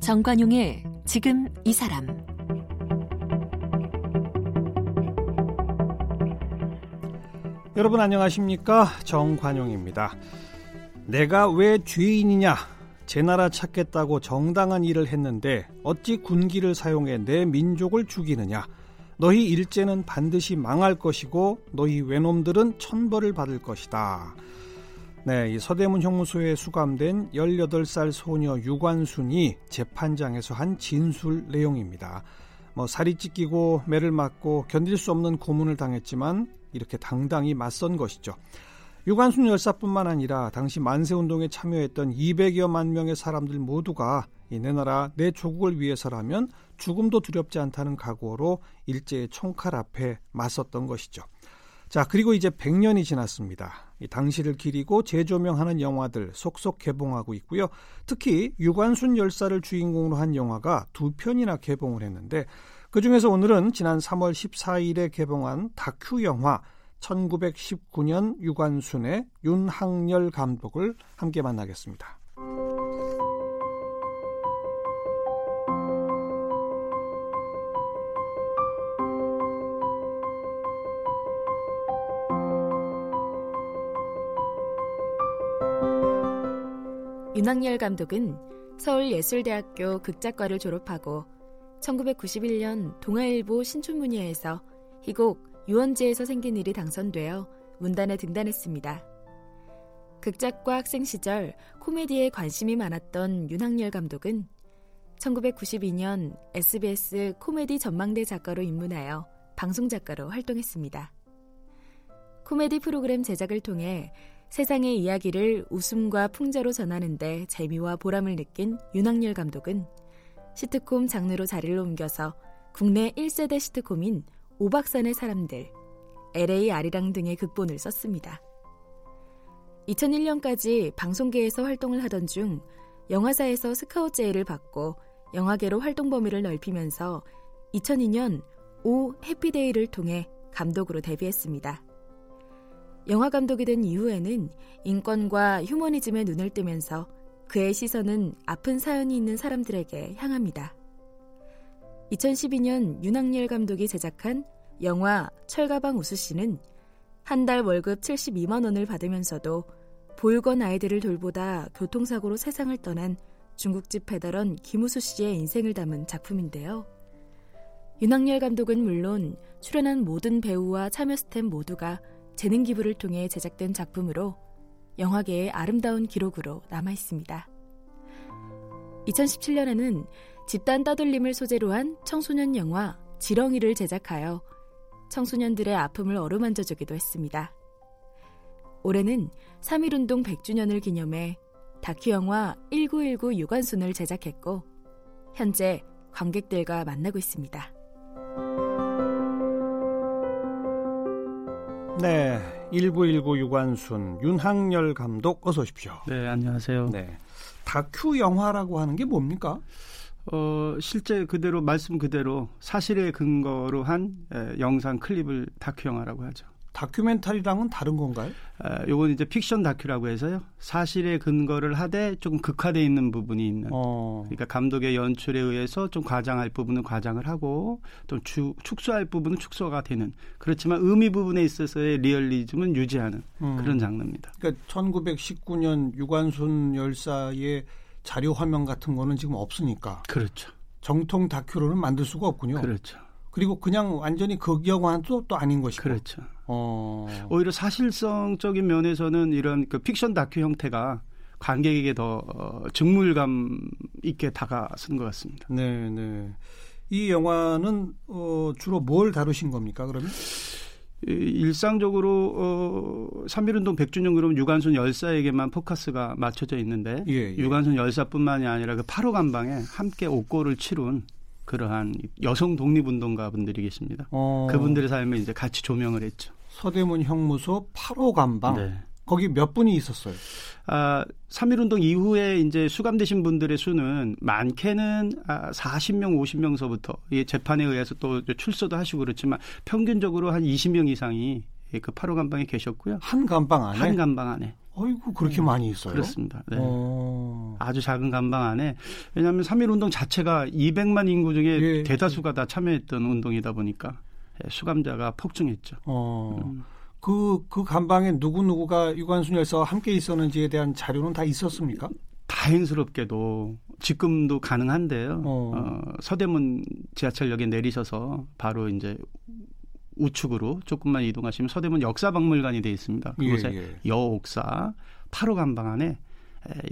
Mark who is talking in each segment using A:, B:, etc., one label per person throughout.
A: 정관용의 지금 이 사람.
B: 여러분 안녕하십니까? 정관용입니다. 내가 왜 죄인이냐? 제 나라 찾겠다고 정당한 일을 했는데 어찌 군기를 사용해 내 민족을 죽이느냐 너희 일제는 반드시 망할 것이고 너희 외놈들은 천벌을 받을 것이다. 네, 이 서대문 형무소에 수감된 18살 소녀 유관순이 재판장에서 한 진술 내용입니다. 뭐 살이 찢기고 매를 맞고 견딜 수 없는 고문을 당했지만 이렇게 당당히 맞선 것이죠. 유관순 열사뿐만 아니라 당시 만세운동에 참여했던 200여만 명의 사람들 모두가 내 나라 내 조국을 위해서라면 죽음도 두렵지 않다는 각오로 일제의 총칼 앞에 맞섰던 것이죠. 자 그리고 이제 100년이 지났습니다. 이 당시를 기리고 재조명하는 영화들 속속 개봉하고 있고요. 특히 유관순 열사를 주인공으로 한 영화가 두 편이나 개봉을 했는데 그 중에서 오늘은 지난 3월 14일에 개봉한 다큐 영화 1919년 유관순의 윤학열 감독을 함께 만나겠습니다.
C: 윤학열 감독은 서울예술대학교 극작과를 졸업하고 1991년 동아일보 신춘문예에서 희곡 유원지에서 생긴 일이 당선되어 문단에 등단했습니다. 극작과 학생 시절 코미디에 관심이 많았던 윤학열 감독은 1992년 SBS 코미디 전망대 작가로 입문하여 방송 작가로 활동했습니다. 코미디 프로그램 제작을 통해 세상의 이야기를 웃음과 풍자로 전하는데 재미와 보람을 느낀 윤학열 감독은 시트콤 장르로 자리를 옮겨서 국내 1세대 시트콤인 오박산의 사람들, LA 아리랑 등의 극본을 썼습니다. 2001년까지 방송계에서 활동을 하던 중 영화사에서 스카우트 제의를 받고 영화계로 활동 범위를 넓히면서 2002년 오 해피데이를 통해 감독으로 데뷔했습니다. 영화 감독이 된 이후에는 인권과 휴머니즘에 눈을 뜨면서 그의 시선은 아픈 사연이 있는 사람들에게 향합니다. 2012년 윤학열 감독이 제작한 영화 철가방 우수씨는 한 달 월급 72만 원을 받으면서도 보육원 아이들을 돌보다 교통사고로 세상을 떠난 중국집 배달원 김우수 씨의 인생을 담은 작품인데요. 윤학열 감독은 물론 출연한 모든 배우와 참여 스탭 모두가 재능 기부를 통해 제작된 작품으로 영화계의 아름다운 기록으로 남아 있습니다. 2017년에는 집단 따돌림을 소재로 한 청소년 영화 지렁이를 제작하여 청소년들의 아픔을 어루만져 주기도 했습니다. 올해는 3.1운동 100주년을 기념해 다큐 영화 1919 유관순을 제작했고 현재 관객들과 만나고 있습니다.
B: 네, 1919 유관순 윤학열 감독 어서 오십시오.
D: 네, 안녕하세요.
B: 네. 다큐 영화라고 하는 게 뭡니까?
D: 어, 실제 그대로 말씀 그대로 사실에 근거로 한 에, 영상 클립을 다큐 영화라고 하죠.
B: 다큐멘터리랑은 다른 건가요?
D: 에, 요건 이제 픽션 다큐라고 해서요. 사실에 근거를 하되 조금 극화돼 있는 부분이 있는. 어. 그러니까 감독의 연출에 의해서 좀 과장할 부분은 과장을 하고 좀 주, 축소할 부분은 축소가 되는. 그렇지만 의미 부분에 있어서의 리얼리즘은 유지하는 음. 그런 장르입니다.
B: 그러니까 1919년 유관순 열사의 자료 화면 같은 거는 지금 없으니까.
D: 그렇죠.
B: 정통 다큐로는 만들 수가 없군요.
D: 그렇죠.
B: 그리고 그냥 완전히 극영화도 또 아닌 것이고.
D: 그렇죠. 어. 오히려 사실성적인 면에서는 이런 그 픽션 다큐 형태가 관객에게 더 어, 증물감 있게 다가선 것 같습니다.
B: 네, 네. 이 영화는 어, 주로 뭘 다루신 겁니까? 그러면?
D: 일상적으로 어 3.1운동 100주년 그러면 유관순 열사에게만 포커스가 맞춰져 있는데 예, 예. 유관순 열사뿐만이 아니라 그 8호 간방에 함께 옥고를 치룬 그러한 여성 독립운동가 분들이 계십니다. 어. 그분들의 삶을 이제 같이 조명을 했죠.
B: 서대문 형무소 8호 간방. 네. 거기 몇 분이 있었어요?
D: 아, 3.1운동 이후에 이제 수감되신 분들의 수는 많게는 아, 40명, 50명서부터 이 재판에 의해서 또 출소도 하시고 그렇지만 평균적으로 한 20명 이상이 그 8호 감방에 계셨고요.
B: 한 감방 안에?
D: 한 감방 안에.
B: 어이구 그렇게 음, 많이 있어요?
D: 그렇습니다. 네. 어... 아주 작은 감방 안에 왜냐하면 3.1 운동 자체가 200만 인구 중에 예. 대다수가 다 참여했던 운동이다 보니까 예, 수감자가 폭증했죠. 어...
B: 음. 그, 그 간방에 누구누구가 유관순 열사와 함께 있었는지에 대한 자료는 다 있었습니까?
D: 다행스럽게도 지금도 가능한데요. 어. 어, 서대문 지하철역에 내리셔서 바로 이제 우측으로 조금만 이동하시면 서대문 역사박물관이 되어 있습니다. 그곳에 예, 예. 여옥사 8호 간방 안에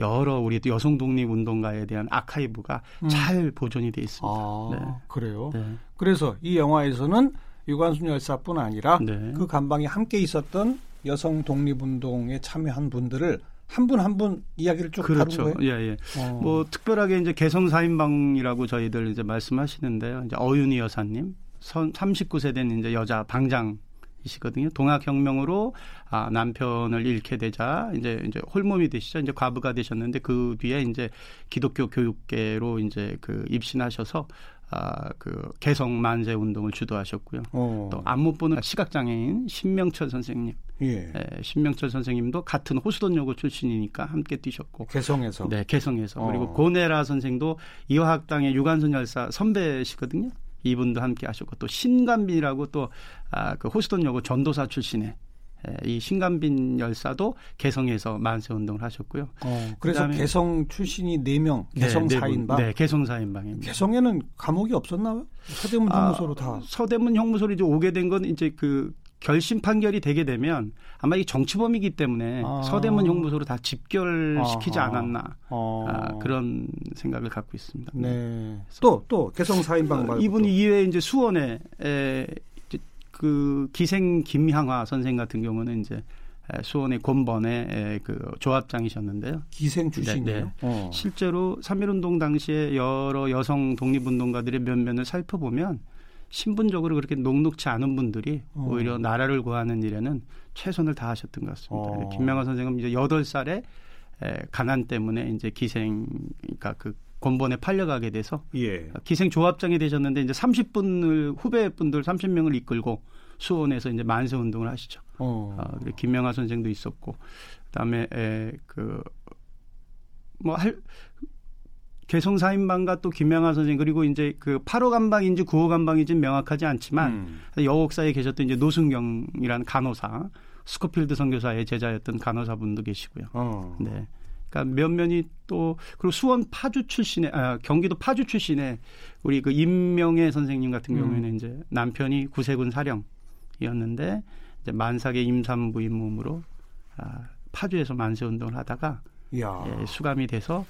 D: 여러 우리 여성 독립 운동가에 대한 아카이브가 음. 잘 보존이 되어 있습니다. 아,
B: 네. 그래요. 네. 그래서 이 영화에서는 유관순 열사뿐 아니라 네. 그 간방에 함께 있었던 여성 독립 운동에 참여한 분들을 한분 한 분 이야기를 쭉
D: 그렇죠.
B: 다룬
D: 거예요. 예, 예. 어. 뭐 특별하게 이제 개성 사인방이라고 저희들 이제 말씀하시는데요. 이제 어윤희 여사님, 39세 된 이제 여자 방장 이시거든요. 동학혁명으로 아, 남편을 잃게 되자 이제 이제 홀몸이 되시죠. 이제 과부가 되셨는데 그 뒤에 이제 기독교 교육계로 이제 그 입신하셔서 아, 그 개성 만세 운동을 주도하셨고요. 어. 또 안못 보는 시각 장애인 신명철 선생님. 예. 예. 신명철 선생님도 같은 호수돈여고 출신이니까 함께 뛰셨고.
B: 개성에서.
D: 네, 개성에서. 어. 그리고 고내라 선생도 이화학당의 유관순 열사 선배시거든요. 이분도 함께 하셨고 또 신감빈이라고 또 아, 그 호수돈여고 전도사 출신의 이 신감빈 열사도 개성에서 만세 운동을 하셨고요.
B: 어, 그래서 개성 출신이 4명, 개성 네, 4인방.
D: 네, 개성 4인방입니다.
B: 개성에는 감옥이 없었나요? 서대문 아, 형무소로 아, 다.
D: 서대문 형무소로 이제 오게 된 건 이제 그 결심 판결이 되게 되면 아마 이 정치범이기 때문에 아. 서대문 형무소로 다 집결시키지 아하. 않았나 아, 그런 생각을 갖고 있습니다.
B: 네. 또또 또 개성 4인방 말고
D: 이분이 이외에 이제 수원에 에, 그 기생 김향화 선생 같은 경우는 이제 수원의 곤번의 그 조합장이셨는데요.
B: 기생. 네, 네.
D: 어. 실제로 3.1운동 당시에 여러 여성 독립운동가들의 면면을 살펴보면 신분적으로 그렇게 녹록치 않은 분들이 어. 오히려 나라를 구하는 일에는 최선을 다하셨던 것 같습니다. 어. 김명화 선생은 이제 8살에 가난 때문에 이제 기생, 그러니까 그 권본에 팔려가게 돼서 예. 기생 조합장이 되셨는데 이제 30분을 후배 분들 30명을 이끌고 수원에서 이제 만세 운동을 하시죠. 어. 어 김명하 선생도 있었고 그다음에 그뭐 할 개성 사인방과 또 김명하 선생 그리고 이제 그 8호 감방인지 9호 감방인지 명확하지 않지만 음. 여옥사에 계셨던 이제 노승경이라는 간호사 스코필드 선교사의 제자였던 간호사분도 계시고요. 어. 네. 그러니까 면면이 또 그리고 수원 파주 출신의 아, 경기도 파주 출신의 우리 그 임명애 선생님 같은 음. 경우에는 음. 이제 남편이 구세군 사령이었는데 이제 만삭의 임산부인 몸으로 아, 파주에서 만세 운동을 하다가 예, 수감이 돼서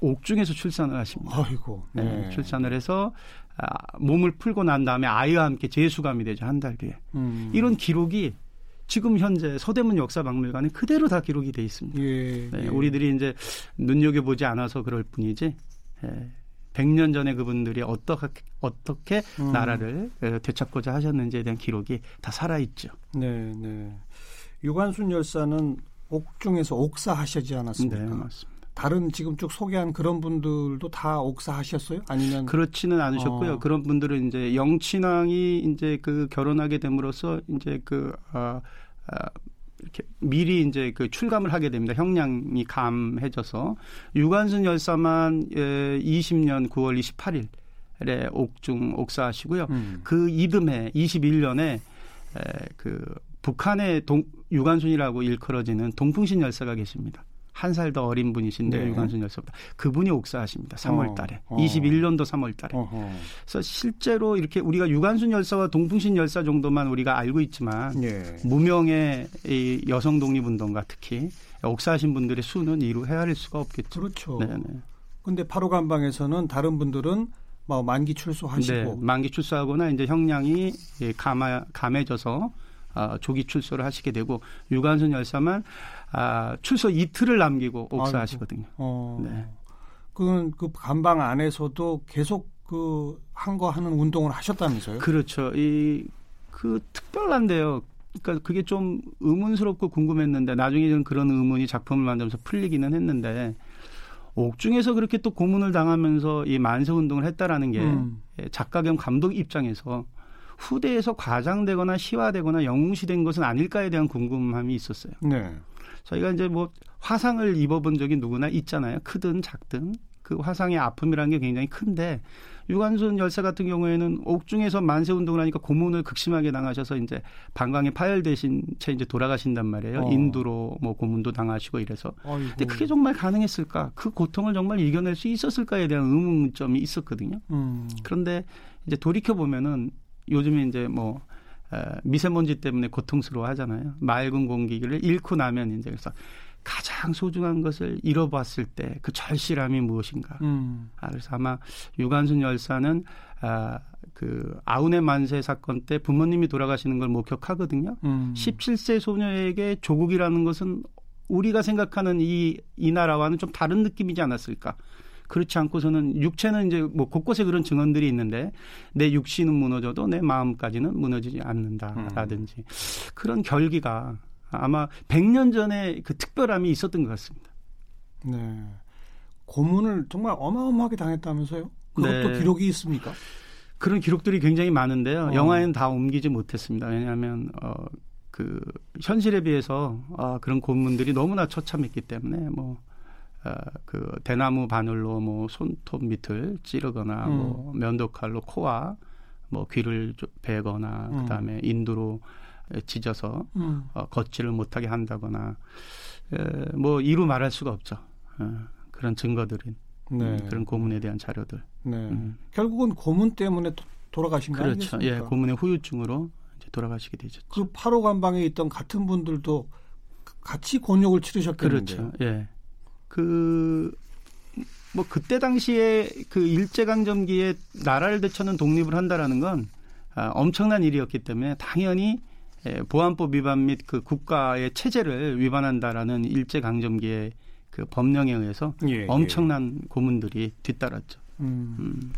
D: 옥중에서 출산을 하십니다.
B: 아이고.
D: 네. 네, 출산을 해서 아, 몸을 풀고 난 다음에 아이와 함께 재수감이 되죠 한 달 뒤에. 음. 이런 기록이 지금 현재 서대문 역사박물관에 그대로 다 기록이 돼 있습니다. 예, 네, 예. 우리들이 이제 눈여겨 보지 않아서 그럴 뿐이지. 예. 100년 전에 그분들이 어떻게 어떻게 음. 나라를 되찾고자 하셨는지에 대한 기록이 다 살아 있죠.
B: 네, 네. 유관순 열사는 옥중에서 옥사 하시지 않았습니까?
D: 네, 맞습니다.
B: 다른 지금 쭉 소개한 그런 분들도 다 옥사 하셨어요? 아니면
D: 그렇지는 않으셨고요. 어. 그런 분들은 이제 영친왕이 이제 그 결혼하게 됨으로써 이제 그 어, 어, 이렇게 미리 이제 그 출감을 하게 됩니다. 형량이 감해져서 유관순 열사만 예, 20년 9월 28일에 옥중 옥사하시고요. 음. 그 이듬해 21년에 에, 그 북한의 동, 유관순이라고 일컬어지는 동풍신 열사가 계십니다. 한 살 더 어린 분이신데 네. 유관순 열사보다 그분이 옥사하십니다. 3월 달에. 어, 어. 21년도 3월 달에. 어허. 그래서 실제로 이렇게 우리가 유관순 열사와 동풍신 열사 정도만 우리가 알고 있지만 예. 무명의 이 여성 독립 운동가 특히 옥사하신 분들의 수는 이루 헤아릴 수가 없겠죠.
B: 그렇죠. 네, 네. 근데 8호 간방에서는 다른 분들은 뭐 만기 출소하시고 네,
D: 만기 출소하거나 이제 형량이 감아, 감해져서 어, 조기 출소를 하시게 되고 유관순 열사만 아, 출소 이틀을 남기고 옥사하시거든요. 어. 네.
B: 그, 그 간방 안에서도 계속 그 한 거 하는 운동을 하셨다면서요?
D: 그렇죠. 이 그 특별한데요. 그러니까 그게 좀 의문스럽고 궁금했는데 나중에 는 그런 의문이 작품을 만들면서 풀리기는 했는데 옥중에서 그렇게 또 고문을 당하면서 이 만세 운동을 했다라는 게 음. 작가 겸 감독 입장에서 후대에서 과장되거나 시화되거나 영웅시된 것은 아닐까에 대한 궁금함이 있었어요. 네. 저희가 이제 뭐 화상을 입어본 적이 누구나 있잖아요. 크든 작든 그 화상의 아픔이라는 게 굉장히 큰데 유관순 열사 같은 경우에는 옥중에서 만세 운동을 하니까 고문을 극심하게 당하셔서 이제 방광에 파열되신 채 이제 돌아가신단 말이에요. 어. 인두로 뭐 고문도 당하시고 이래서. 아이고. 근데 그게 정말 가능했을까? 그 고통을 정말 이겨낼 수 있었을까에 대한 의문점이 있었거든요. 음. 그런데 이제 돌이켜 보면은 요즘에 이제 뭐 미세먼지 때문에 고통스러워 하잖아요. 맑은 공기를 잃고 나면 이제 그래서 가장 소중한 것을 잃어봤을 때 그 절실함이 무엇인가. 음. 아, 그래서 아마 유관순 열사는 아, 그 아우네 만세 사건 때 부모님이 돌아가시는 걸 목격하거든요. 음. 17세 소녀에게 조국이라는 것은 우리가 생각하는 이, 이 나라와는 좀 다른 느낌이지 않았을까. 그렇지 않고서는 육체는 이제 뭐 곳곳에 그런 증언들이 있는데 내 육신은 무너져도 내 마음까지는 무너지지 않는다라든지 음. 그런 결기가 아마 100년 전에 그 특별함이 있었던 것 같습니다.
B: 네. 고문을 정말 어마어마하게 당했다면서요? 그것도 네. 기록이 있습니까?
D: 그런 기록들이 굉장히 많은데요. 어. 영화에는 다 옮기지 못했습니다. 왜냐하면 어, 그 현실에 비해서 아, 그런 고문들이 너무나 처참했기 때문에 뭐. 어, 그 대나무 바늘로 뭐 손톱 밑을 찌르거나 음. 뭐 면도칼로 코와 뭐 귀를 베거나 음. 그다음에 인두로 찢어서 음. 어, 걷지를 못하게 한다거나 에, 뭐 이루 말할 수가 없죠. 어, 그런 증거들인 네. 음, 그런 고문에 대한 자료들. 네.
B: 음. 결국은 고문 때문에 도, 돌아가신 거
D: 그렇죠.
B: 아니겠습니까?
D: 예, 고문의 후유증으로 이제 돌아가시게 되죠.
B: 그 8호 관방에 있던 같은 분들도 같이 곤욕을 치르셨겠는데요.
D: 그렇죠. 예. 그, 뭐, 그때 당시에 그 일제강점기에 나라를 대처는 독립을 한다라는 건 아, 엄청난 일이었기 때문에 당연히 예, 보안법 위반 및 그 국가의 체제를 위반한다라는 일제강점기의 그 법령에 의해서 예, 예. 엄청난 예. 고문들이 뒤따랐죠. 음.
B: 음.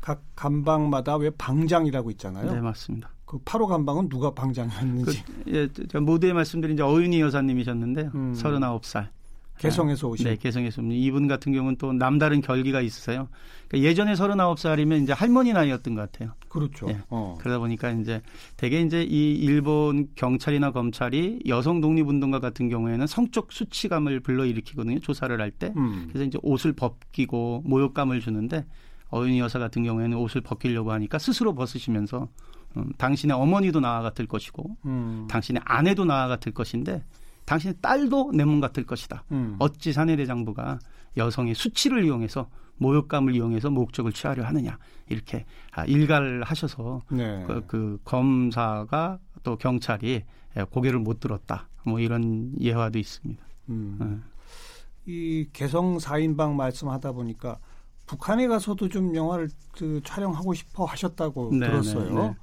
B: 각 감방마다 왜 방장이라고 있잖아요.
D: 네, 맞습니다.
B: 그 8호 감방은 누가 방장이었는지.
D: 그, 예, 모두에 말씀드린 이제 어윤희 여사님이셨는데요. 음. 39살.
B: 개성에서 오신.
D: 네, 개성에서 오신. 이분 같은 경우는 또 남다른 결기가 있으세요. 그러니까 예전에 39살이면 이제 할머니 나이였던 것 같아요.
B: 그렇죠. 네. 어.
D: 그러다 보니까 이제 대개 이제 이 일본 경찰이나 검찰이 여성 독립운동가 같은 경우에는 성적 수치감을 불러일으키거든요. 조사를 할 때. 음. 그래서 이제 옷을 벗기고 모욕감을 주는데 어윤희 여사 같은 경우에는 옷을 벗기려고 하니까 스스로 벗으시면서 음, 당신의 어머니도 나와 같을 것이고 음. 당신의 아내도 나와 같을 것인데 당신의 딸도 내 몸 같을 것이다. 음. 어찌 사내대장부가 여성의 수치를 이용해서 모욕감을 이용해서 목적을 취하려 하느냐 이렇게 아, 일가를 하셔서 네. 그, 그 검사가 또 경찰이 고개를 못 들었다. 뭐 이런 예화도 있습니다. 음.
B: 네. 이 개성 4인방 말씀하다 보니까 북한에 가서도 좀 영화를 그 촬영하고 싶어 하셨다고 네, 들었어요. 네, 네.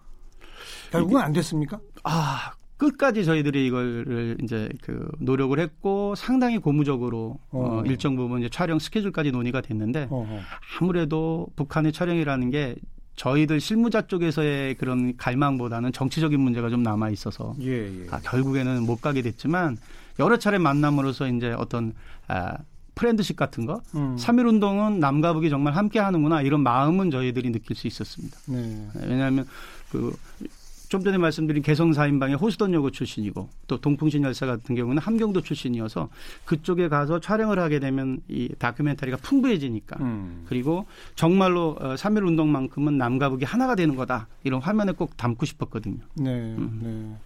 B: 결국은 안 됐습니까?
D: 아, 끝까지 저희들이 이걸 이제 그 노력을 했고 상당히 고무적으로 어. 어 일정 부분 이제 촬영 스케줄까지 논의가 됐는데 어허. 아무래도 북한의 촬영이라는 게 저희들 실무자 쪽에서의 그런 갈망보다는 정치적인 문제가 좀 남아 있어서 예, 예. 아, 결국에는 못 가게 됐지만 여러 차례 만남으로써 이제 어떤 아, 프렌드십 같은 거, 음. 3.1 운동은 남과 북이 정말 함께 하는구나 이런 마음은 저희들이 느낄 수 있었습니다. 네. 왜냐하면 그 좀 전에 말씀드린 개성 사인방의 호수돈여고 출신이고 또 동풍신 열사 같은 경우는 함경도 출신이어서 그쪽에 가서 촬영을 하게 되면 이 다큐멘터리가 풍부해지니까 음. 그리고 정말로 3.1 어, 운동만큼은 남과 북이 하나가 되는 거다 이런 화면에 꼭 담고 싶었거든요. 네. 음.
B: 네.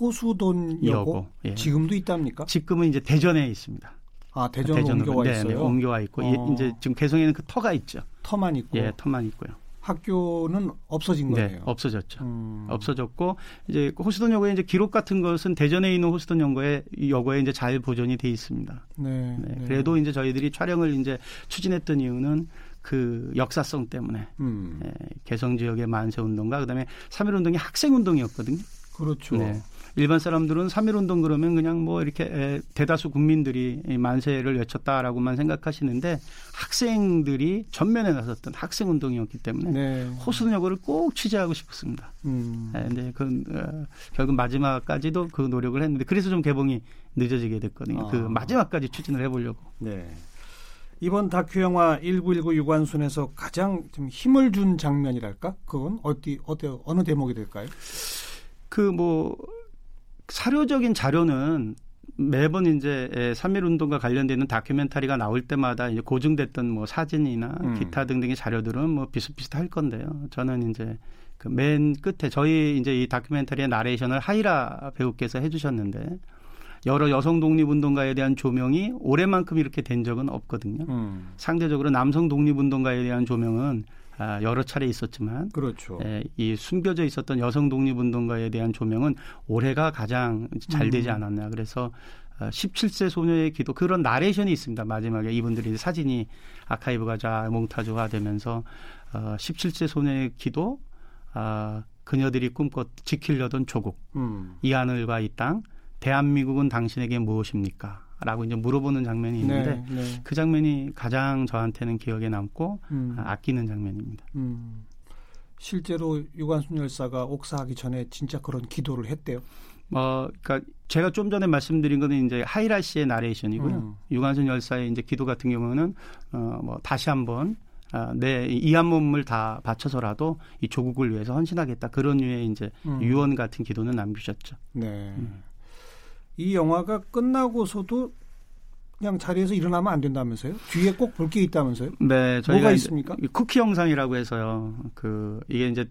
B: 호수돈여고 예. 지금도 있답니까?
D: 지금은 이제 대전에 있습니다.
B: 아 대전 옮겨와 네, 있어요. 네,
D: 옮겨와 있고 어. 이제 지금 개성에는 그 터가 있죠.
B: 터만 있고.
D: 예, 터만 있고요.
B: 학교는 없어진 네, 거예요.
D: 네, 없어졌죠. 음. 없어졌고 이제 호스턴 여고에 이제 기록 같은 것은 대전에 있는 호스턴 여고에 여고에 이제 잘 보존이 돼 있습니다. 네, 네, 네. 그래도 이제 저희들이 촬영을 이제 추진했던 이유는 그 역사성 때문에 음. 네, 개성 지역의 만세 운동과 그다음에 3.1 운동이 학생 운동이었거든요.
B: 그렇죠. 네.
D: 일반 사람들은 3.1운동 그러면 그냥 뭐 이렇게 대다수 국민들이 만세를 외쳤다라고만 생각하시는데 학생들이 전면에 나섰던 학생 운동이었기 때문에 네. 호수여고를 꼭 취재하고 싶었습니다. 음. 네, 근데 그 어, 결국 마지막까지도 그 노력을 했는데 그래서 좀 개봉이 늦어지게 됐거든요. 그 아. 그 마지막까지 추진을 해보려고. 네.
B: 이번 다큐 영화 1919 유관순에서 가장 좀 힘을 준 장면이랄까? 그건 어디 어디 어느 대목이 될까요?
D: 그 뭐 사료적인 자료는 매번 이제 3.1 운동과 관련되는 다큐멘터리가 나올 때마다 이제 고증됐던 뭐 사진이나 음. 기타 등등의 자료들은 뭐 비슷비슷할 건데요. 저는 이제 그 맨 끝에 저희 이제 이 다큐멘터리의 나레이션을 하이라 배우께서 해주셨는데 여러 여성 독립운동가에 대한 조명이 올해만큼 이렇게 된 적은 없거든요. 음. 상대적으로 남성 독립운동가에 대한 조명은 아, 여러 차례 있었지만
B: 그렇죠.
D: 예, 이 숨겨져 있었던 여성 독립운동가에 대한 조명은 올해가 가장 잘 되지 음. 않았나. 그래서 17세 아, 소녀의 기도 그런 나레이션이 있습니다. 마지막에 이분들이 사진이 아카이브가 자 몽타주화 되면서 어, 17세 소녀의 기도 아, 그녀들이 꿈꿔 지키려던 조국 음. 이 하늘과 이 땅 대한민국은 당신에게 무엇입니까? 라고 이제 물어보는 장면이 있는데 네, 네. 그 장면이 가장 저한테는 기억에 남고 음. 아끼는 장면입니다. 음.
B: 실제로 유관순 열사가 옥사하기 전에 진짜 그런 기도를 했대요.
D: 어, 그러니까 제가 좀 전에 말씀드린 거는 이제 하이라 씨의 나레이션이고요. 음. 유관순 열사의 이제 기도 같은 경우는 어, 뭐 다시 한번 아, 내이 한 몸을 다 바쳐서라도 이 조국을 위해서 헌신하겠다 그런 류의 이제 음. 유언 같은 기도는 남기셨죠. 네. 음.
B: 이 영화가 끝나고서도 그냥 자리에서 일어나면 안 된다면서요? 뒤에 꼭 볼 게 있다면서요?
D: 네,
B: 저희가 뭐가 있습니까?
D: 쿠키 영상이라고 해서요. 그 이게 이제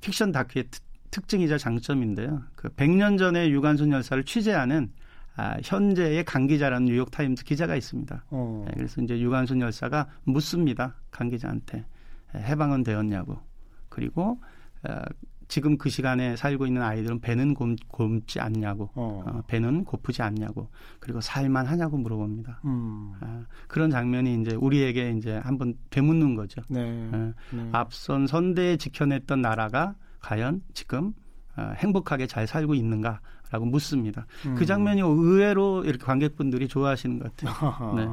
D: 픽션 다큐의 특징이자 장점인데요. 그 100년 전에 유관순 열사를 취재하는 아, 현재의 강 기자라는 뉴욕 타임즈 기자가 있습니다. 어. 네, 그래서 이제 유관순 열사가 묻습니다. 강 기자한테 해방은 되었냐고. 그리고 어, 지금 그 시간에 살고 있는 아이들은 배는 곰, 곰지 않냐고, 어. 어, 배는 고프지 않냐고, 그리고 살만 하냐고 물어봅니다. 음. 아, 그런 장면이 이제 우리에게 이제 한번 되묻는 거죠. 네. 어, 네. 앞선 선대에 지켜냈던 나라가 과연 지금 어, 행복하게 잘 살고 있는가? 라고 묻습니다. 음. 그 장면이 의외로 이렇게 관객분들이 좋아하시는 것 같아요. 네.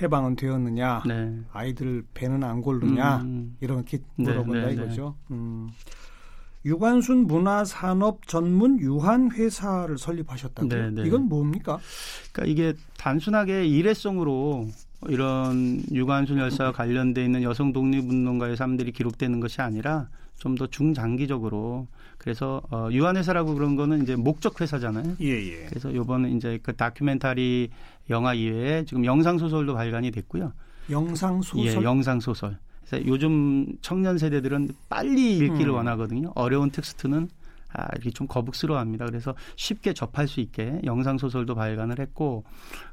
B: 해방은 되었느냐, 네. 아이들 배는 안 고르냐, 음. 이렇게 네, 물어본다 네, 네, 이거죠. 음. 유관순 문화산업 전문 유한 회사를 설립하셨다고요? 네, 네. 이건 뭡니까?
D: 그러니까 이게 단순하게 일회성으로 이런 유관순 열사와 관련돼 있는 여성 독립운동가의 삶들이 기록되는 것이 아니라 좀 더 중장기적으로 그래서 어, 유한회사라고 그런 거는 이제 목적 회사잖아요. 예, 예. 그래서 요번에 이제 그 다큐멘터리 영화 이외에 지금 영상 소설도 발간이 됐고요.
B: 영상 소설.
D: 예, 영상 소설. 그래서 요즘 청년 세대들은 빨리 읽기를 음. 원하거든요. 어려운 텍스트는 아, 이렇게 좀 거북스러워합니다. 그래서 쉽게 접할 수 있게 영상 소설도 발간을 했고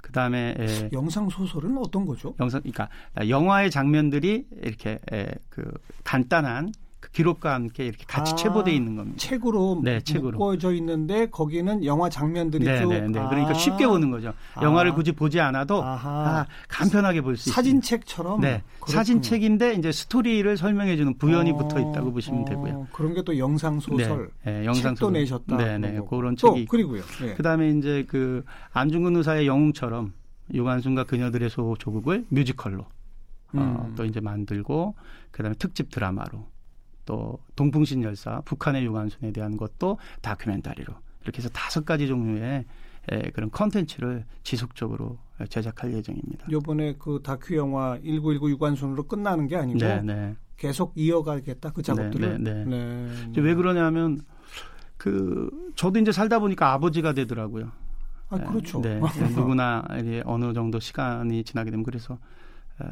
D: 그 다음에
B: 영상 소설은 어떤 거죠?
D: 영상, 그러니까 영화의 장면들이 이렇게 에, 그 간단한 그 기록과 함께 이렇게 같이 아, 체보돼 있는 겁니다.
B: 책으로 네, 책으로 묶어져 있는데 거기는 영화 장면들이
D: 네, 쭉 네, 네. 그러니까 아. 쉽게 보는 거죠. 영화를 아. 굳이 보지 않아도 아, 간편하게 볼 수 있어요.
B: 사진책처럼.
D: 네, 그렇군요. 사진책인데 이제 스토리를 설명해 주는 부연이 어, 붙어 있다고 보시면 어, 되고요.
B: 그런 게 또 영상 소설.
D: 네, 네 영상
B: 책도 소설. 내셨다.
D: 네, 네. 그런 책이
B: 그리고요.
D: 네. 그다음에 이제 그 안중근 의사의 영웅처럼 유관순과 그녀들의 소 조국을 뮤지컬로 어, 음. 어, 또 이제 만들고 그다음에 특집 드라마로 또 동풍신 열사, 북한의 유관순에 대한 것도 다큐멘터리로 이렇게 해서 다섯 가지 종류의 에, 그런 컨텐츠를 지속적으로 제작할 예정입니다.
B: 이번에 그 다큐 영화 1919 유관순으로 끝나는 게 아니고 네, 네. 계속 이어가겠다 그 작업들을.
D: 네, 네, 네. 네. 왜 그러냐면 그 저도 이제 살다 보니까 아버지가 되더라고요.
B: 아, 그렇죠.
D: 네, 누구나 어느 정도 시간이 지나게 되면 그래서 어,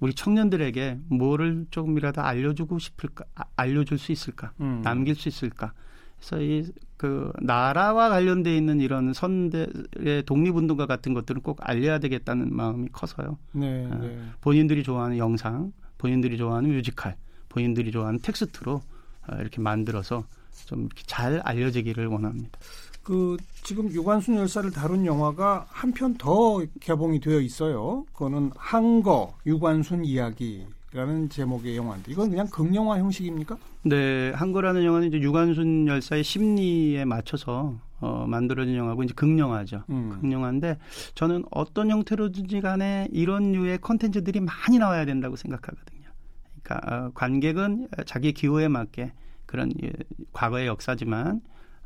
D: 우리 청년들에게 뭐를 조금이라도 알려주고 싶을까, 아, 알려줄 수 있을까, 음. 남길 수 있을까. 그래서 이 그 나라와 관련돼 있는 이런 선대의 독립운동가 같은 것들은 꼭 알려야 되겠다는 마음이 커서요. 네, 어, 네. 본인들이 좋아하는 영상, 본인들이 좋아하는 뮤지컬, 본인들이 좋아하는 텍스트로 어, 이렇게 만들어서 좀 잘 알려지기를 원합니다.
B: 그 지금 유관순 열사를 다룬 영화가 한 편 더 개봉이 되어 있어요. 그거는 한거 유관순 이야기 라는 제목의 영화인데 이건 그냥 극영화 형식입니까?
D: 네, 한거라는 영화는 이제 유관순 열사의 심리에 맞춰서 어, 만들어진 영화고 이제 극영화죠. 음. 극영화인데 저는 어떤 형태로든지 간에 이런 류의 컨텐츠들이 많이 나와야 된다고 생각하거든요. 그러니까 어, 관객은 자기 기호에 맞게 그런 예, 과거의 역사지만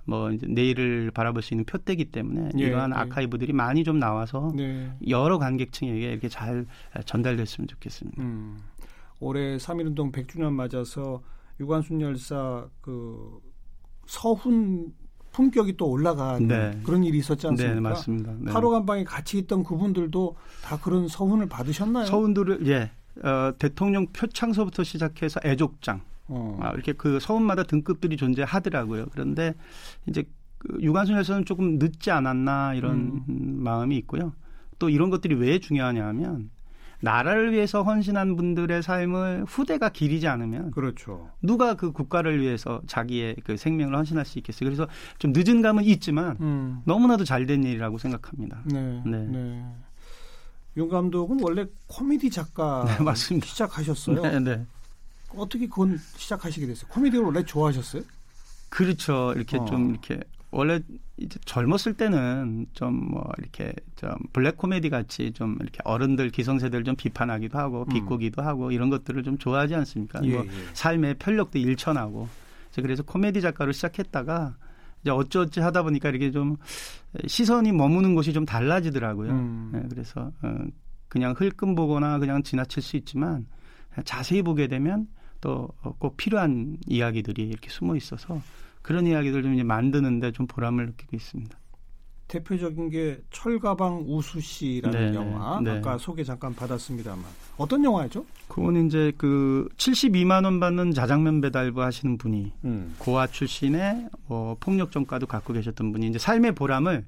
D: 뭐 이제 내일을 바라볼 수 있는 표대기 때문에 예, 이러한 예. 아카이브들이 많이 좀 나와서 네. 여러 관객층에게 이렇게 잘 전달됐으면 좋겠습니다. 음.
B: 올해 3.1운동 100주년 맞아서 유관순 열사 그 서훈 품격이 또 올라간 네. 그런 일이 있었지 않습니까? 네,
D: 맞습니다.
B: 네. 8호 간방에 같이 있던 그분들도 다 그런 서훈을 받으셨나요?
D: 서훈들을 예. 어, 대통령 표창서부터 시작해서 애족장 어. 아, 이렇게 그 서훈마다 등급들이 존재하더라고요. 그런데 이제 그 유관순 열사는 조금 늦지 않았나 이런 음. 마음이 있고요. 또 이런 것들이 왜 중요하냐면 나라를 위해서 헌신한 분들의 삶을 후대가 기리지 않으면
B: 그렇죠.
D: 누가 그 국가를 위해서 자기의 그 생명을 헌신할 수 있겠어요. 그래서 좀 늦은 감은 있지만 음. 너무나도 잘된 일이라고 생각합니다.
B: 네. 네. 네. 윤 감독은 원래 코미디 작가 네, 맞습니다. 시작하셨어요. 네, 네. 어떻게 그건 시작하시게 됐어요? 코미디를 원래 좋아하셨어요?
D: 그렇죠. 이렇게 어. 좀 이렇게 원래 이제 젊었을 때는 좀 뭐 이렇게 좀 블랙 코미디 같이 좀 이렇게 어른들 기성세대를 좀 비판하기도 하고 음. 비꼬기도 음. 하고 이런 것들을 좀 좋아하지 않습니까? 예, 뭐 예. 삶의 편력도 일천하고 그래서 코미디 작가로 시작했다가 이제 어찌어찌 하다 보니까 이렇게 좀 시선이 머무는 곳이 좀 달라지더라고요. 음. 네, 그래서 어, 그냥 흘끔 보거나 그냥 지나칠 수 있지만 자세히 보게 되면 또 꼭 필요한 이야기들이 이렇게 숨어 있어서 그런 이야기들 좀 이제 만드는데 좀 보람을 느끼고 있습니다.
B: 대표적인 게 철가방 우수 씨라는 네, 영화 네. 아까 소개 잠깐 받았습니다만 어떤 영화죠?
D: 그건 이제 그 72만 원 받는 자장면 배달부 하시는 분이 음. 고아 출신의 뭐 폭력 전과도 갖고 계셨던 분이 이제 삶의 보람을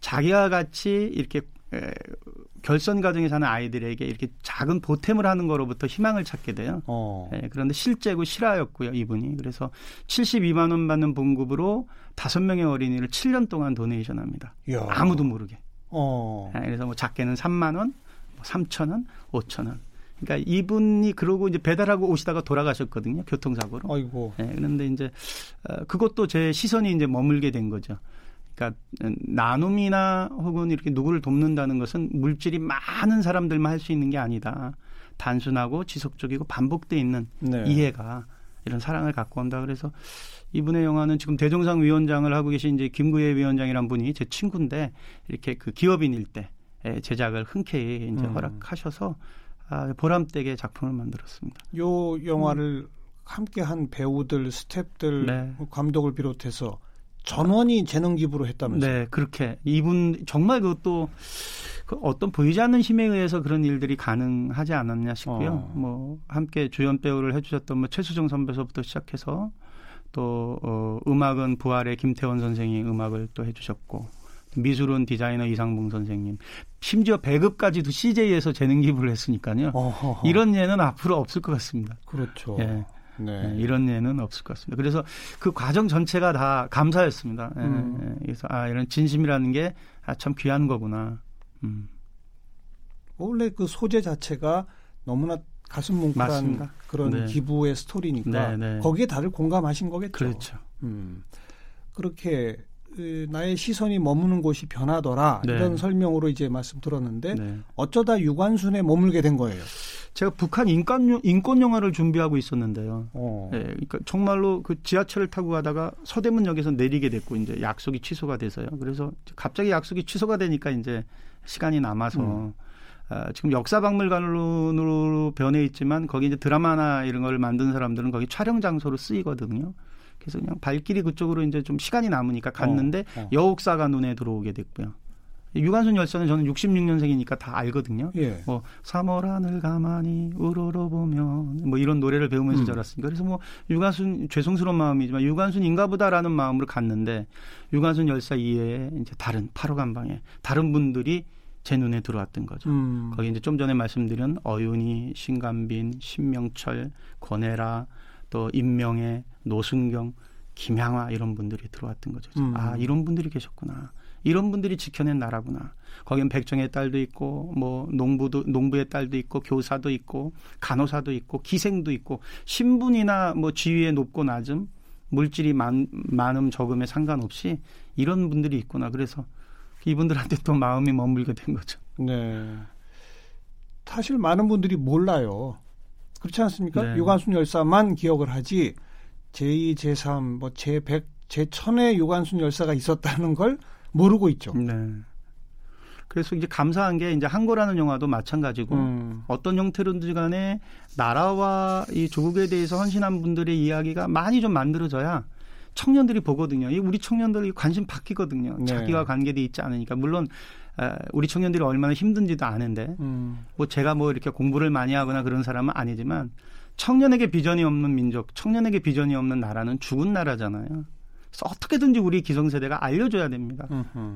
D: 자기와 같이 이렇게 에, 결선 과정에 사는 아이들에게 이렇게 작은 보탬을 하는 거로부터 희망을 찾게 돼요. 어. 예, 그런데 실제고 실화였고요, 이분이. 그래서 72만 원 받는 봉급으로 다섯 명의 어린이를 7년 동안 도네이션 합니다. 이야. 아무도 모르게. 어. 예, 그래서 뭐 작게는 3만 원, 3천 뭐 원, 5천 원. 그러니까 이분이 그러고 이제 배달하고 오시다가 돌아가셨거든요, 교통사고로. 아이고. 예, 그런데 이제 어, 그것도 제 시선이 이제 머물게 된 거죠. 그러니까 나눔이나 혹은 이렇게 누구를 돕는다는 것은 물질이 많은 사람들만 할 수 있는 게 아니다. 단순하고 지속적이고 반복돼 있는 네. 이해가 이런 사랑을 갖고 온다. 그래서 이분의 영화는 지금 대종상 위원장을 하고 계신 이제 김구혜 위원장이란 분이 제 친구인데 이렇게 그 기업인일 때 제작을 흔쾌히 이제 음. 허락하셔서 아, 보람되게 작품을 만들었습니다.
B: 요 영화를 음. 함께한 배우들, 스탭들, 네. 감독을 비롯해서 전원이 재능 기부로 했다면서요?
D: 네, 그렇게 이분 정말 그것도 그 어떤 보이지 않는 힘에 의해서 그런 일들이 가능하지 않았냐 싶고요. 어. 뭐 함께 주연 배우를 해주셨던 뭐 최수정 선배서부터 시작해서 또 어, 음악은 부활의 김태원 선생이 음악을 또 해주셨고 미술은 디자이너 이상봉 선생님 심지어 배급까지도 CJ에서 재능 기부를 했으니까요. 어허허. 이런 예는 앞으로 없을 것 같습니다.
B: 그렇죠.
D: 예. 네. 네. 이런 예는 없을 것 같습니다. 그래서 그 과정 전체가 다 감사였습니다. 예, 음. 예, 그래서 아 이런 진심이라는 게참 아, 귀한 거구나. 음.
B: 원래 그 소재 자체가 너무나 가슴 뭉클한 맞습니다. 그런 네. 기부의 스토리니까 네, 네. 거기에 다들 공감하신 거겠죠.
D: 그렇죠. 음.
B: 그렇게 나의 시선이 머무는 곳이 변하더라 네. 이런 설명으로 이제 말씀 들었는데 네. 어쩌다 유관순에 머물게 된 거예요.
D: 제가 북한 인권 인권 영화를 준비하고 있었는데요. 어. 네, 그러니까 정말로 그 지하철을 타고 가다가 서대문역에서 내리게 됐고 이제 약속이 취소가 돼서요. 그래서 갑자기 약속이 취소가 되니까 이제 시간이 남아서 음. 어, 지금 역사박물관으로 변해 있지만 거기 이제 드라마나 이런 걸 만든 사람들은 거기 촬영 장소로 쓰이거든요. 그래서 그냥 발길이 그쪽으로 이제 좀 시간이 남으니까 갔는데 어, 어. 여옥사가 눈에 들어오게 됐고요. 유관순 열사는 저는 66년생이니까 다 알거든요. 예. 뭐 3월 하늘 가만히 우러러보면 뭐 이런 노래를 배우면서 음. 자랐으니까 그래서 뭐 유관순 죄송스러운 마음이지만 유관순인가 보다라는 마음으로 갔는데 유관순 열사 이외에 이제 다른 8호 간방에 다른 분들이 제 눈에 들어왔던 거죠. 음. 거기 이제 좀 전에 말씀드린 어윤희, 신감빈, 신명철, 권혜라 또 임명애, 노승경, 김향화 이런 분들이 들어왔던 거죠. 음. 아 이런 분들이 계셨구나. 이런 분들이 지켜낸 나라구나. 거긴 백정의 딸도 있고 뭐 농부도 농부의 딸도 있고 교사도 있고 간호사도 있고 기생도 있고 신분이나 뭐 지위의 높고 낮음 물질이 많, 많음 적음에 상관없이 이런 분들이 있구나. 그래서 이분들한테 또 마음이 머물게 된 거죠. 네.
B: 사실 많은 분들이 몰라요. 그렇지 않습니까? 네. 유관순 열사만 기억을 하지 제2, 제3, 뭐 제100, 제1000의 유관순 열사가 있었다는 걸 모르고 있죠. 네.
D: 그래서 이제 감사한 게 이제 한고라는 영화도 마찬가지고 음. 어떤 형태로든 간에 나라와 이 조국에 대해서 헌신한 분들의 이야기가 많이 좀 만들어져야 청년들이 보거든요. 이 우리 청년들이 관심 바뀌거든요. 네. 자기와 관계돼 있지 않으니까 물론 우리 청년들이 얼마나 힘든지도 아는데 음. 뭐 제가 뭐 이렇게 공부를 많이 하거나 그런 사람은 아니지만 청년에게 비전이 없는 민족, 청년에게 비전이 없는 나라는 죽은 나라잖아요. 그래서 어떻게든지 우리 기성세대가 알려줘야 됩니다.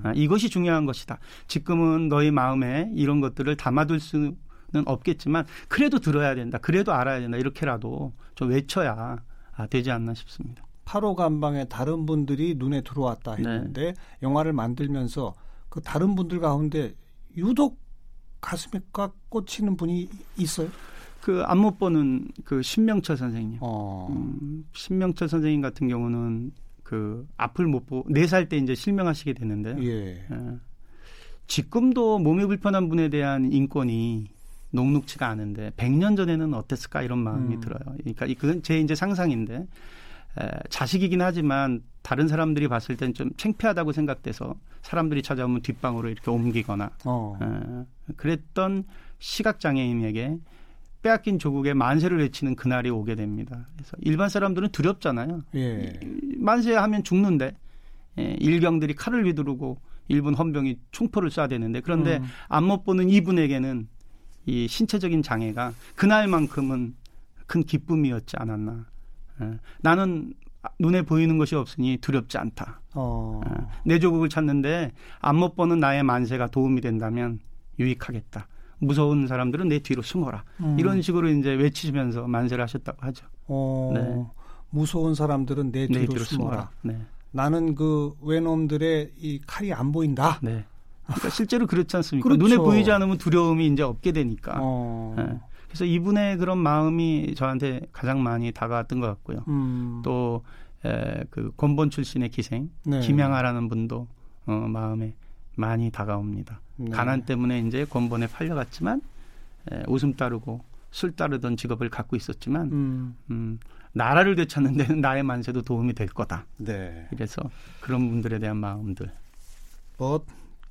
D: 아, 이것이 중요한 것이다. 지금은 너희 마음에 이런 것들을 담아둘 수는 없겠지만 그래도 들어야 된다. 그래도 알아야 된다. 이렇게라도 좀 외쳐야 아, 되지 않나 싶습니다.
B: 8호 간방에 다른 분들이 눈에 들어왔다 네. 했는데 네. 영화를 만들면서 그 다른 분들 가운데 유독 가슴에 꽉 꽂히는 분이 있어요?
D: 그안못 보는 그 신명철 선생님. 어. 음, 신명철 선생님 같은 경우는 그 앞을 못 보고 네살때 이제 실명하시게 됐는데 예. 예. 지금도 몸이 불편한 분에 대한 인권이 녹록치가 않은데 100년 전에는 어땠을까 이런 마음이 음. 들어요. 그러니까 그건 제 이제 상상인데 에, 자식이긴 하지만 다른 사람들이 봤을 땐좀 창피하다고 생각돼서 사람들이 찾아오면 뒷방으로 이렇게 옮기거나 어. 에, 그랬던 시각 장애인에게 빼앗긴 조국의 만세를 외치는 그날이 오게 됩니다. 그래서 일반 사람들은 두렵잖아요. 예. 만세하면 죽는데 예, 일경들이 칼을 휘두르고 일본 헌병이 총포를 쏴야 되는데 그런데 음. 안못 보는 이분에게는 이 신체적인 장애가 그날만큼은 큰 기쁨이었지 않았나. 예. 나는 눈에 보이는 것이 없으니 두렵지 않다. 어. 예. 내 조국을 찾는데 안못 보는 나의 만세가 도움이 된다면 유익하겠다. 무서운 사람들은 내 뒤로 숨어라. 음. 이런 식으로 이제 외치시면서 만세를 하셨다고 하죠. 어,
B: 네. 무서운 사람들은 내 뒤로, 내 뒤로 숨어라. 숨어라. 네. 나는 그 외놈들의 이 칼이 안 보인다. 네.
D: 그러니까 실제로 그렇지 않습니까? 그렇죠. 눈에 보이지 않으면 두려움이 이제 없게 되니까. 어. 네. 그래서 이분의 그런 마음이 저한테 가장 많이 다가왔던 것 같고요. 음. 또, 에, 그 권본 출신의 기생, 네. 김양아라는 분도 어, 마음에 많이 다가옵니다. 네. 가난 때문에 이제 권본에 팔려갔지만 에, 웃음 따르고 술 따르던 직업을 갖고 있었지만 음. 음, 나라를 되찾는 데는 나의 만세도 도움이 될 거다. 네. 그래서 그런 분들에 대한 마음들.
B: 뭐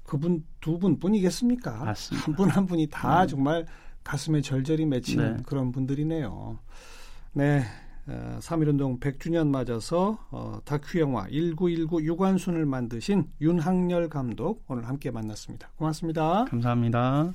B: 그분 두 분뿐이겠습니까? 한 분한 한 분이 다 음. 정말 가슴에 절절히 맺히는 네. 그런 분들이네요. 네. 어, 3.1운동 100주년 맞아서 어, 다큐 영화 1919 유관순을 만드신 윤학열 감독 오늘 함께 만났습니다. 고맙습니다.
D: 감사합니다.